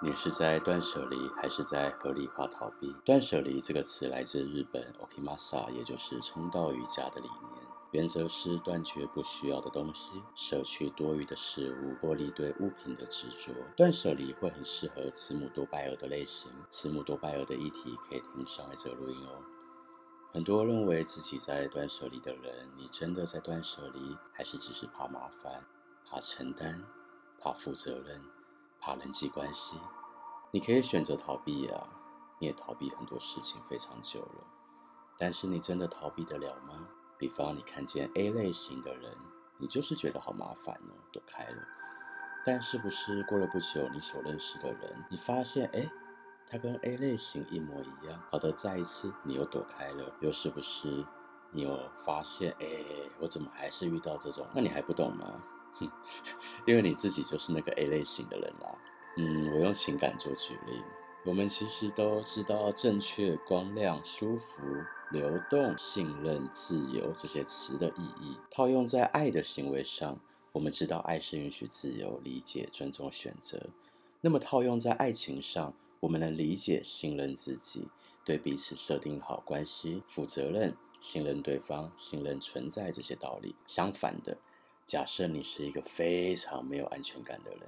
你是在断舍离，还是在合理化逃避？断舍离这个词来自日本 Okimasa，也就是冲道瑜伽的理念。原则是断绝不需要的东西，舍去多余的事物，脱离对物品的执着。断舍离会很适合慈母多败儿的类型。慈母多败儿的议题可以听上一则录音哦。很多认为自己在断舍离的人，你真的在断舍离，还是只是怕麻烦、怕承担、怕负责任？怕人际关系，你可以选择逃避啊，你也逃避很多事情非常久了，但是你真的逃避得了吗？比方你看见 A 类型的人，你就是觉得好麻烦哦，躲开了。但是不是过了不久，你所认识的人，你发现哎，他跟 A 类型一模一样，好的，再一次你又躲开了，又是不是你有发现哎，我怎么还是遇到这种？那你还不懂吗？因为你自己就是那个 A 类型的人啦。嗯，我用情感做举例，我们其实都知道正确、光亮、舒服、流动、信任、自由这些词的意义。套用在爱的行为上，我们知道爱是允许自由、理解、尊重选择。那么套用在爱情上，我们能理解、信任自己，对彼此设定好关系、负责任、信任对方、信任存在这些道理。相反的。假设你是一个非常没有安全感的人，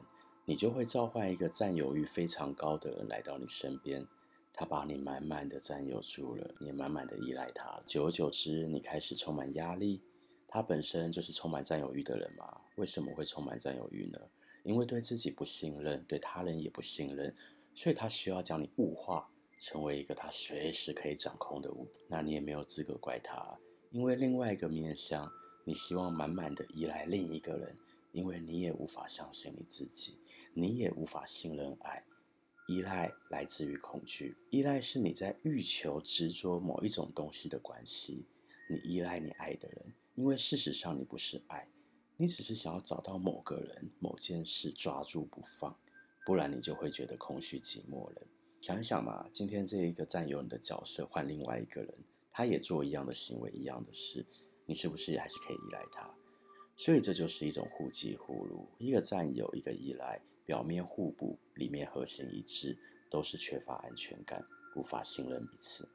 你就会召唤一个占有欲非常高的人来到你身边，他把你满满的占有住了，你也满满的依赖他。久而久之，你开始充满压力。他本身就是充满占有欲的人嘛？为什么会充满占有欲呢？因为对自己不信任，对他人也不信任，所以他需要将你物化，成为一个他随时可以掌控的物。那你也没有资格怪他，因为另外一个面向。你希望满满的依赖另一个人，因为你也无法相信你自己，你也无法信任爱。依赖来自于恐惧，依赖是你在欲求执着某一种东西的关系。你依赖你爱的人，因为事实上你不是爱，你只是想要找到某个人、某件事抓住不放，不然你就会觉得空虚寂寞了。想一想嘛，今天这一个占有你的角色换另外一个人，他也做一样的行为、一样的事。你是不是还是可以依赖他？所以这就是一种互济互入，一个占有，一个依赖，表面互补，里面核心一致，都是缺乏安全感，无法信任彼此。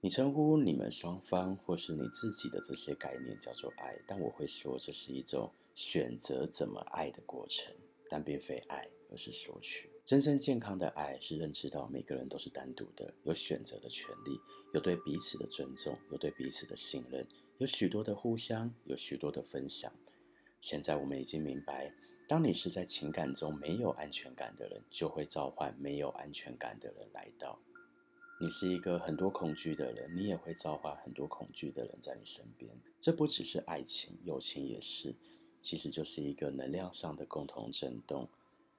你称呼你们双方或是你自己的这些概念叫做爱，但我会说这是一种选择怎么爱的过程，但并非爱，而是索取。真正健康的爱是认知到每个人都是单独的，有选择的权利，有对彼此的尊重，有对彼此的信任。有许多的互相，有许多的分享。现在我们已经明白，当你是在情感中没有安全感的人，就会召唤没有安全感的人来到。你是一个很多恐惧的人，你也会召唤很多恐惧的人在你身边。这不只是爱情，友情也是，其实就是一个能量上的共同震动，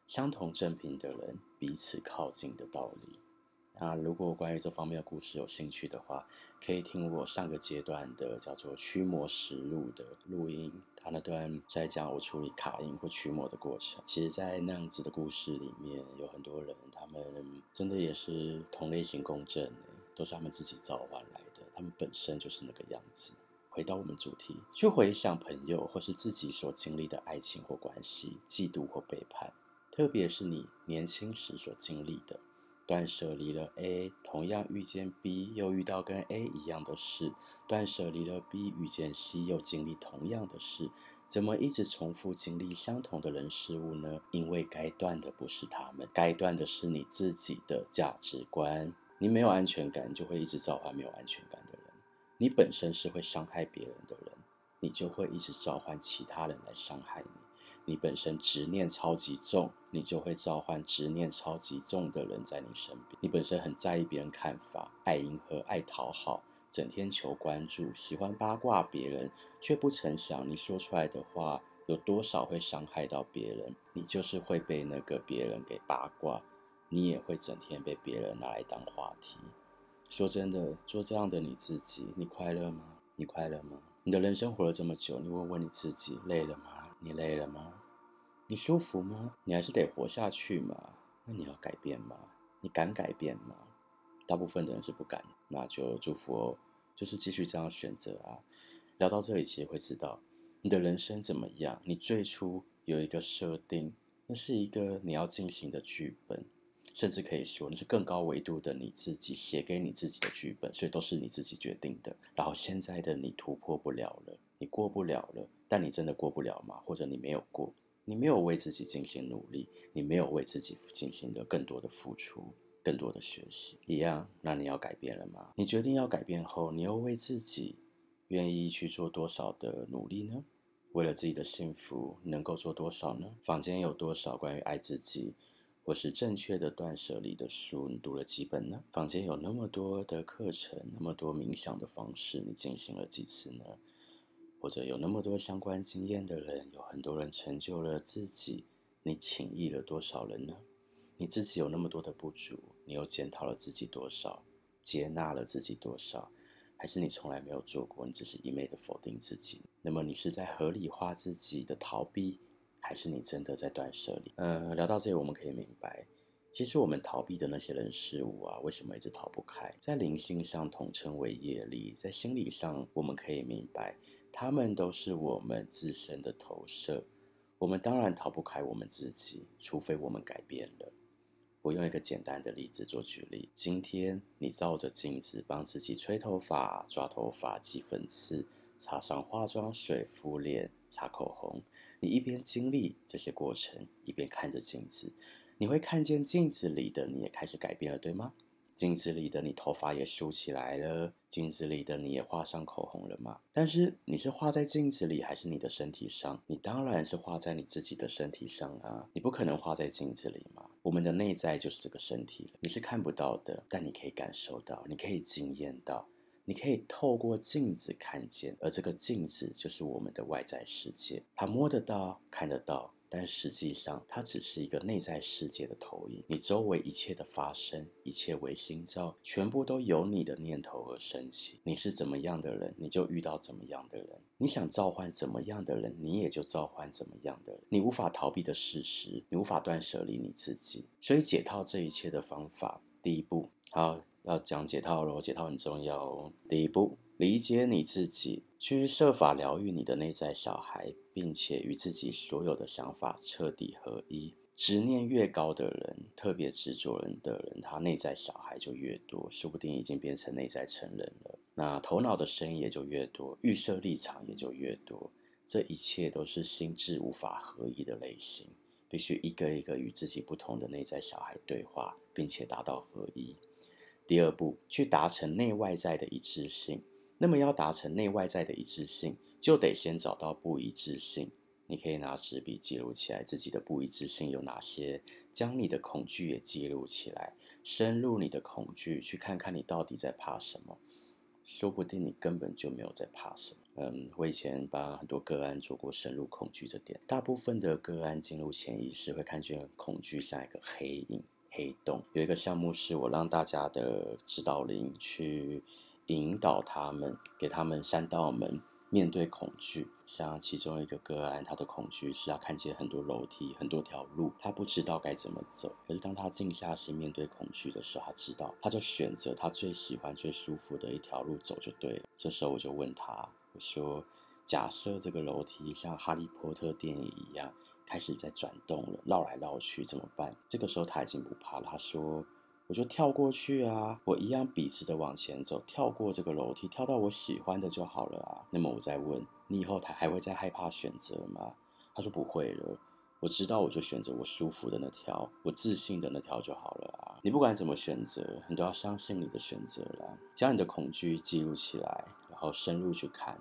相同振频的人彼此靠近的道理。那如果关于这方面的故事有兴趣的话，可以听我上个阶段的叫做《驱魔实录》的录音，他那段在讲我处理卡因或驱魔的过程。其实，在那样子的故事里面，有很多人，他们真的也是同类型共振，都是他们自己召唤来的，他们本身就是那个样子。回到我们主题，去回想朋友或是自己所经历的爱情或关系、嫉妒或背叛，特别是你年轻时所经历的。断舍离了 A，同样遇见 B，又遇到跟 A 一样的事；断舍离了 B，遇见 C，又经历同样的事。怎么一直重复经历相同的人事物呢？因为该断的不是他们，该断的是你自己的价值观。你没有安全感，就会一直召唤没有安全感的人。你本身是会伤害别人的人，你就会一直召唤其他人来伤害你。你本身执念超级重，你就会召唤执念超级重的人在你身边。你本身很在意别人看法，爱迎合、爱讨好，整天求关注，喜欢八卦别人，却不曾想你说出来的话有多少会伤害到别人。你就是会被那个别人给八卦，你也会整天被别人拿来当话题。说真的，做这样的你自己，你快乐吗？你快乐吗？你的人生活了这么久，你问问你自己，累了吗？你累了吗？你舒服吗？你还是得活下去嘛。那你要改变吗？你敢改变吗？大部分的人是不敢。那就祝福哦，就是继续这样选择啊。聊到这里，其实会知道你的人生怎么样。你最初有一个设定，那是一个你要进行的剧本。甚至可以说，那是更高维度的你自己写给你自己的剧本，所以都是你自己决定的。然后现在的你突破不了了，你过不了了，但你真的过不了吗？或者你没有过，你没有为自己进行努力，你没有为自己进行的更多的付出，更多的学习，一样，那你要改变了吗？你决定要改变后，你又为自己愿意去做多少的努力呢？为了自己的幸福，能够做多少呢？坊间有多少关于爱自己或是正确的断舍离的书，你读了几本呢？坊间有那么多的课程，那么多冥想的方式，你进行了几次呢？或者有那么多相关经验的人，有很多人成就了自己，你请益了多少人呢？你自己有那么多的不足，你又检讨了自己多少，接纳了自己多少？还是你从来没有做过，你只是一昧的否定自己？那么你是在合理化自己的逃避，还是你真的在断舍离？呃，聊到这里，我们可以明白，其实我们逃避的那些人事物啊，为什么一直逃不开？在灵性上统称为业力，在心理上我们可以明白，他们都是我们自身的投射。我们当然逃不开我们自己，除非我们改变了。我用一个简单的例子做举例。今天你照着镜子帮自己吹头发、抓头发、挤粉刺、擦上化妆水、敷脸、擦口红。你一边经历这些过程，一边看着镜子，你会看见镜子里的你也开始改变了，对吗？镜子里的你头发也梳起来了，镜子里的你也画上口红了吗？但是你是画在镜子里，还是你的身体上？你当然是画在你自己的身体上啊！你不可能画在镜子里嘛。我们的内在就是这个身体，你是看不到的，但你可以感受到，你可以经验到，你可以透过镜子看见，而这个镜子就是我们的外在世界，它摸得到，看得到。但实际上，它只是一个内在世界的投影。你周围一切的发生，一切唯心造，全部都由你的念头而升起。你是怎么样的人，你就遇到怎么样的人。你想召唤怎么样的人，你也就召唤怎么样的人。你无法逃避的事实，你无法断舍离你自己。所以解套这一切的方法，第一步，好，要讲解套喽。解套很重要哦。第一步，理解你自己。去设法疗愈你的内在小孩，并且与自己所有的想法彻底合一。执念越高的人，特别执着人的人，他内在小孩就越多，说不定已经变成内在成人了。那头脑的声音也就越多，预设立场也就越多。这一切都是心智无法合一的类型，必须一个一个与自己不同的内在小孩对话，并且达到合一。第二步，去达成内外在的一致性。那么要达成内外在的一致性，就得先找到不一致性。你可以拿纸笔记录起来自己的不一致性有哪些，将你的恐惧也记录起来，深入你的恐惧，去看看你到底在怕什么。说不定你根本就没有在怕什么。嗯，我以前帮很多个案做过深入恐惧这点，大部分的个案进入潜意识会看见恐惧像一个黑影、黑洞。有一个项目是我让大家的指导灵去。引导他们，给他们三道门，面对恐惧。像其中一个个案，他的恐惧是要看见很多楼梯、很多条路，他不知道该怎么走。可是当他静下心面对恐惧的时候，他知道，他就选择他最喜欢、最舒服的一条路走就对了。这时候我就问他，我说：“假设这个楼梯像哈利波特电影一样开始在转动了，绕来绕去，怎么办？”这个时候他已经不怕了，他说。我就跳过去啊，我一样笔直的往前走，跳过这个楼梯，跳到我喜欢的就好了啊。那么我再问你，以后他还会再害怕选择吗？他说不会了，我知道，我就选择我舒服的那条，我自信的那条就好了啊。你不管怎么选择，你都要相信你的选择了，将你的恐惧记录起来，然后深入去看。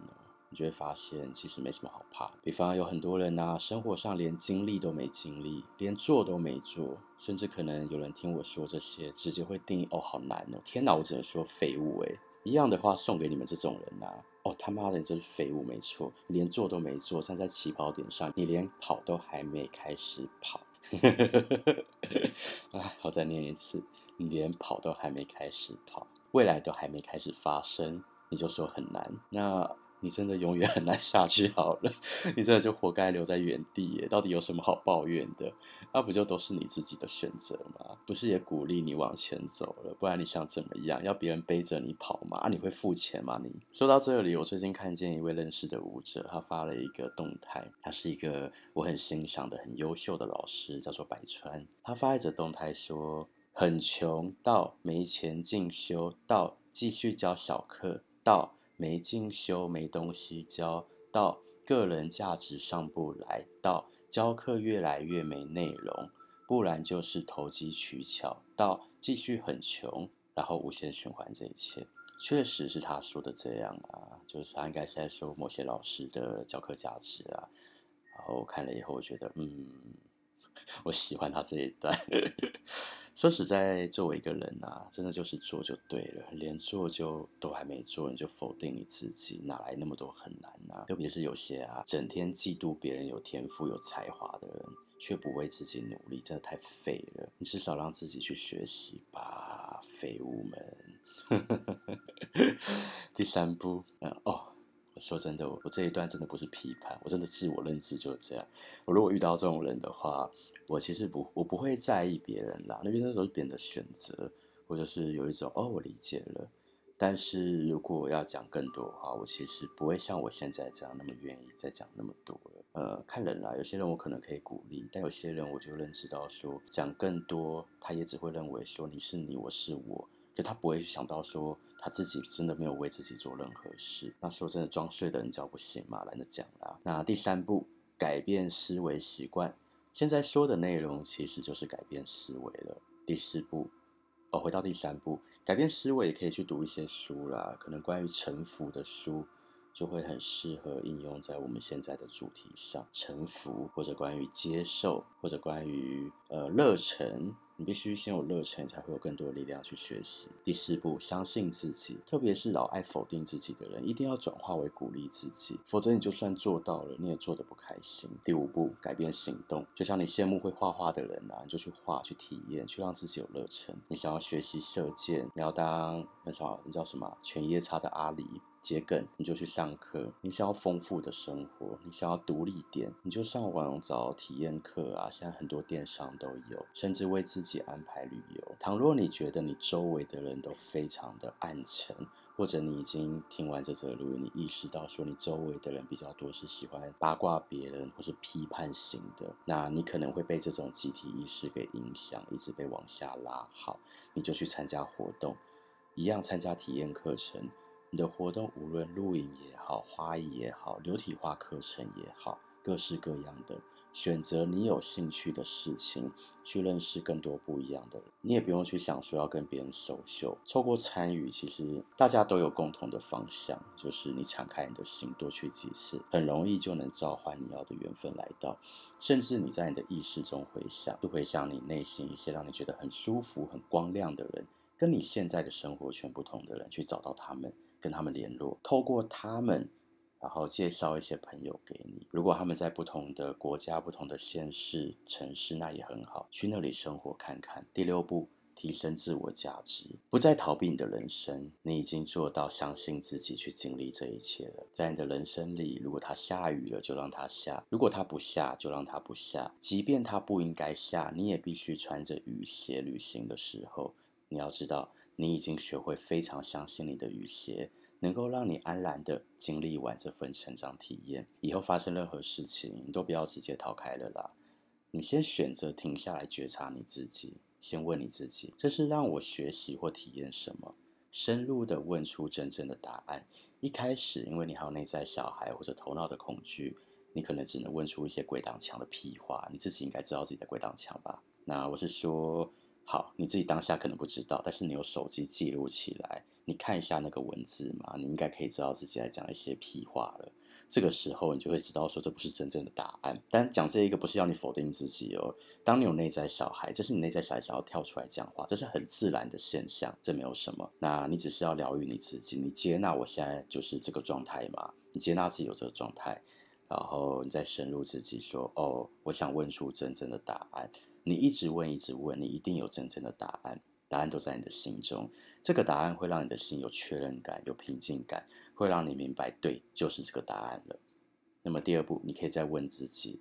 你就会发现，其实没什么好怕。比方有很多人呐、啊，生活上连经历都没经历，连做都没做，甚至可能有人听我说这些，直接会定义哦，好难哦！天哪，我只能说废物诶。一样的话送给你们这种人呐、啊，哦他妈的，你真是废物，没错，连做都没做，站在起跑点上，你连跑都还没开始跑。哎，我再念一次，你连跑都还没开始跑，未来都还没开始发生，你就说很难，那。你真的永远很难下去好了，你真的就活该留在原地耶！到底有什么好抱怨的？那不就都是你自己的选择吗？不是也鼓励你往前走了？不然你想怎么样？要别人背着你跑吗？啊，你会付钱吗？你说到这里，我最近看见一位认识的舞者，他发了一个动态，他是一个我很欣赏的、很优秀的老师，叫做百川。他发一则动态说。很穷到没钱进修，到继续教小课，到没进修没东西教，到个人价值上不来，到教课越来越没内容，不然就是投机取巧，到继续很穷，然后无限循环这一切。确实是他说的这样啊，就是他应该是在说某些老师的教课价值啊。然后看了以后，我觉得，嗯，我喜欢他这一段。说实在，作为一个人啊，真的就是做就对了，连做就都还没做，你就否定你自己，哪来那么多很难呢？特别是有些啊，整天嫉妒别人有天赋、有才华的人，却不为自己努力，真的太废了。你至少让自己去学习吧，废物们。第三步，说真的，我这一段真的不是批判，我真的自我认知就是这样。我如果遇到这种人的话，我其实不，我不会在意别人啦，那边那都是别人的选择，或者是有一种哦，我理解了。但是如果我要讲更多的话，我其实不会像我现在这样那么愿意再讲那么多了。呃，看人啦，有些人我可能可以鼓励，但有些人我就认知到说，讲更多，他也只会认为说你是你，我是我。就他不会想到说他自己真的没有为自己做任何事。那说真的，装睡的人叫不醒嘛，懒得讲啦。那第三步，改变思维习惯。现在说的内容其实就是改变思维了。第四步，哦，回到第三步，改变思维也可以去读一些书啦，可能关于臣服的书就会很适合应用在我们现在的主题上。臣服，或者关于接受，或者关于呃热忱。你必须先有热忱，才会有更多的力量去学习。第四步，相信自己，特别是老爱否定自己的人，一定要转化为鼓励自己，否则你就算做到了，你也做得不开心。第五步，改变行动，就像你羡慕会画画的人啊，你就去画，去体验，去让自己有热忱。你想要学习射箭，你要当那什么，你知道什么？犬夜叉的阿离。桔梗，你就去上课；你想要丰富的生活，你想要独立点，你就上网找体验课啊。现在很多电商都有，甚至为自己安排旅游。倘若你觉得你周围的人都非常的暗沉，或者你已经听完这则录音，你意识到说你周围的人比较多是喜欢八卦别人或是批判型的，那你可能会被这种集体意识给影响，一直被往下拉。好，你就去参加活动，一样参加体验课程。你的活动无论露营也好，花艺也好，流体画课程也好，各式各样的，选择你有兴趣的事情，去认识更多不一样的人。你也不用去想说要跟别人 social，透过参与，其实大家都有共同的方向，就是你敞开你的心，多去几次，很容易就能召唤你要的缘分来到。甚至你在你的意识中回想，就回想你内心一些让你觉得很舒服、很光亮的人，跟你现在的生活圈不同的人，去找到他们。跟他们联络，透过他们，然后介绍一些朋友给你。如果他们在不同的国家、不同的县市、城市，那也很好，去那里生活看看。第六步，提升自我价值，不再逃避你的人生。你已经做到相信自己去经历这一切了。在你的人生里，如果它下雨了，就让它下；如果它不下，就让它不下。即便它不应该下，你也必须穿着雨鞋旅行的时候，你要知道。你已经学会非常相信你的雨鞋，能够让你安然的经历完这份成长体验。以后发生任何事情，你都不要直接逃开了啦。你先选择停下来觉察你自己，先问你自己：这是让我学习或体验什么？深入的问出真正的答案。一开始，因为你还有内在小孩或者头脑的恐惧，你可能只能问出一些鬼挡墙的屁话。你自己应该知道自己在鬼挡墙吧？那我是说。好，你自己当下可能不知道，但是你有手机记录起来，你看一下那个文字嘛，你应该可以知道自己在讲一些屁话了。这个时候，你就会知道说这不是真正的答案。但讲这一个不是要你否定自己哦。当你有内在小孩，这是你内在小孩想要跳出来讲话，这是很自然的现象，这没有什么。那你只是要疗愈你自己，你接纳我现在就是这个状态嘛，你接纳自己有这个状态，然后你再深入自己说，哦，我想问出真正的答案。你一直问，一直问，你一定有真正的答案。答案都在你的心中。这个答案会让你的心有确认感，有平静感，会让你明白，对，就是这个答案了。那么第二步，你可以再问自己，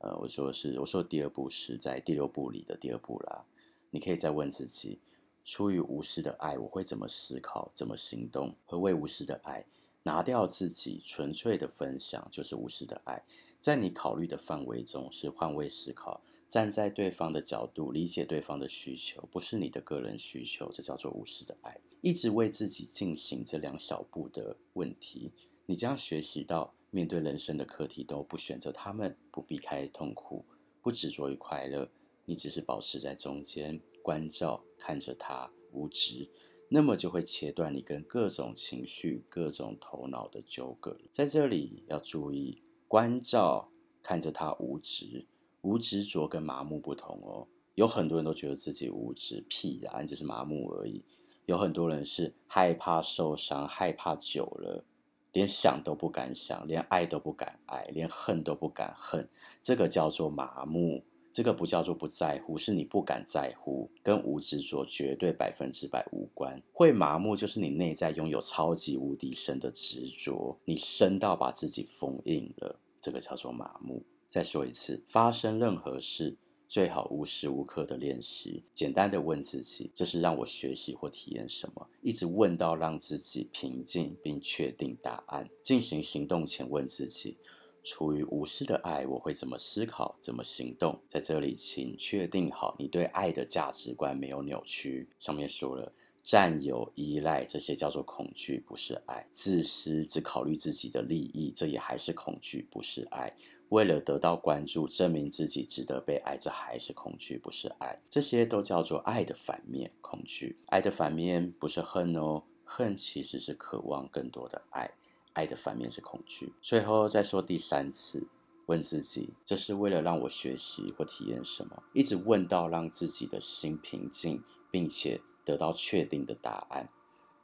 呃，我说是，我说第二步是在第六步里的第二步啦。你可以再问自己，出于无私的爱，我会怎么思考，怎么行动？何谓无私的爱？拿掉自己，纯粹的分享就是无私的爱。在你考虑的范围中是换位思考。站在对方的角度，理解对方的需求，不是你的个人需求，这叫做无私的爱。一直为自己进行这两小步的问题，你将学习到面对人生的课题都不选择他们，不避开痛苦，不执着于快乐，你只是保持在中间，关照看着他无知，那么就会切断你跟各种情绪、各种头脑的纠葛。在这里要注意，关照看着他无知，无执着跟麻木不同哦。有很多人都觉得自己无执，屁啊，你只是麻木而已。有很多人是害怕受伤，害怕久了，连想都不敢想，连爱都不敢爱，连恨都不敢恨。这个叫做麻木，这个不叫做不在乎，是你不敢在乎，跟无执着绝对百分之百无关。会麻木就是你内在拥有超级无敌深的执着，你深到把自己封印了，这个叫做麻木。再说一次，发生任何事。最好无时无刻的练习，简单的问自己：这是让我学习或体验什么？一直问到让自己平静并确定答案。进行行动前问自己：出于无私的爱，我会怎么思考、怎么行动？在这里，请确定好你对爱的价值观没有扭曲。上面说了，占有、依赖这些叫做恐惧，不是爱；自私，只考虑自己的利益，这也还是恐惧，不是爱。为了得到关注，证明自己值得被爱，这还是恐惧，不是爱。这些都叫做爱的反面，恐惧。爱的反面不是恨哦，恨其实是渴望更多的爱。爱的反面是恐惧。最后再说第三次，问自己：这是为了让我学习或体验什么？一直问到让自己的心平静，并且得到确定的答案。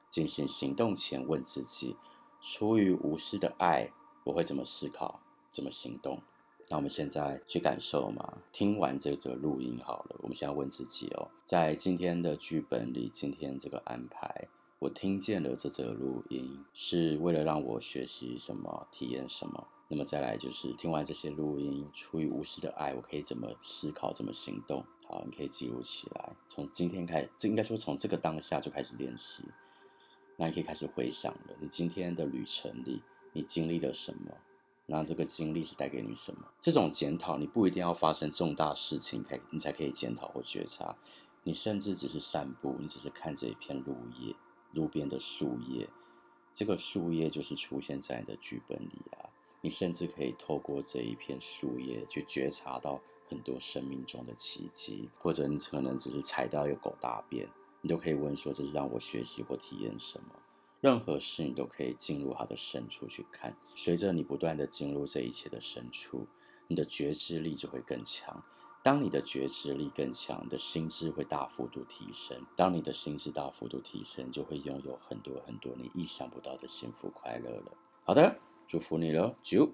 进行行动前问自己：出于无私的爱，我会怎么思考？怎么行动？那我们现在去感受嘛。听完这则录音好了，我们现在问自己哦，在今天的剧本里，今天这个安排，我听见了这则录音，是为了让我学习什么，体验什么？那么再来就是听完这些录音，出于无私的爱，我可以怎么思考，怎么行动？好，你可以记录起来。从今天开始，这应该说从这个当下就开始练习。那你可以开始回想了，你今天的旅程里，你经历了什么？那这个经历是带给你什么？这种检讨，你不一定要发生重大事情，才你才可以检讨或觉察。你甚至只是散步，你只是看着一片路叶，路边的树叶，这个树叶就是出现在你的剧本里啊。你甚至可以透过这一片树叶去觉察到很多生命中的奇迹，或者你可能只是踩到一个狗大便，你都可以问说：这是让我学习或体验什么？任何事你都可以进入它的深处去看，随着你不断的进入这一切的深处，你的觉知力就会更强。当你的觉知力更强，你的心智会大幅度提升。当你的心智大幅度提升，就会拥有很多很多你意想不到的幸福快乐了。好的，祝福你喽，九。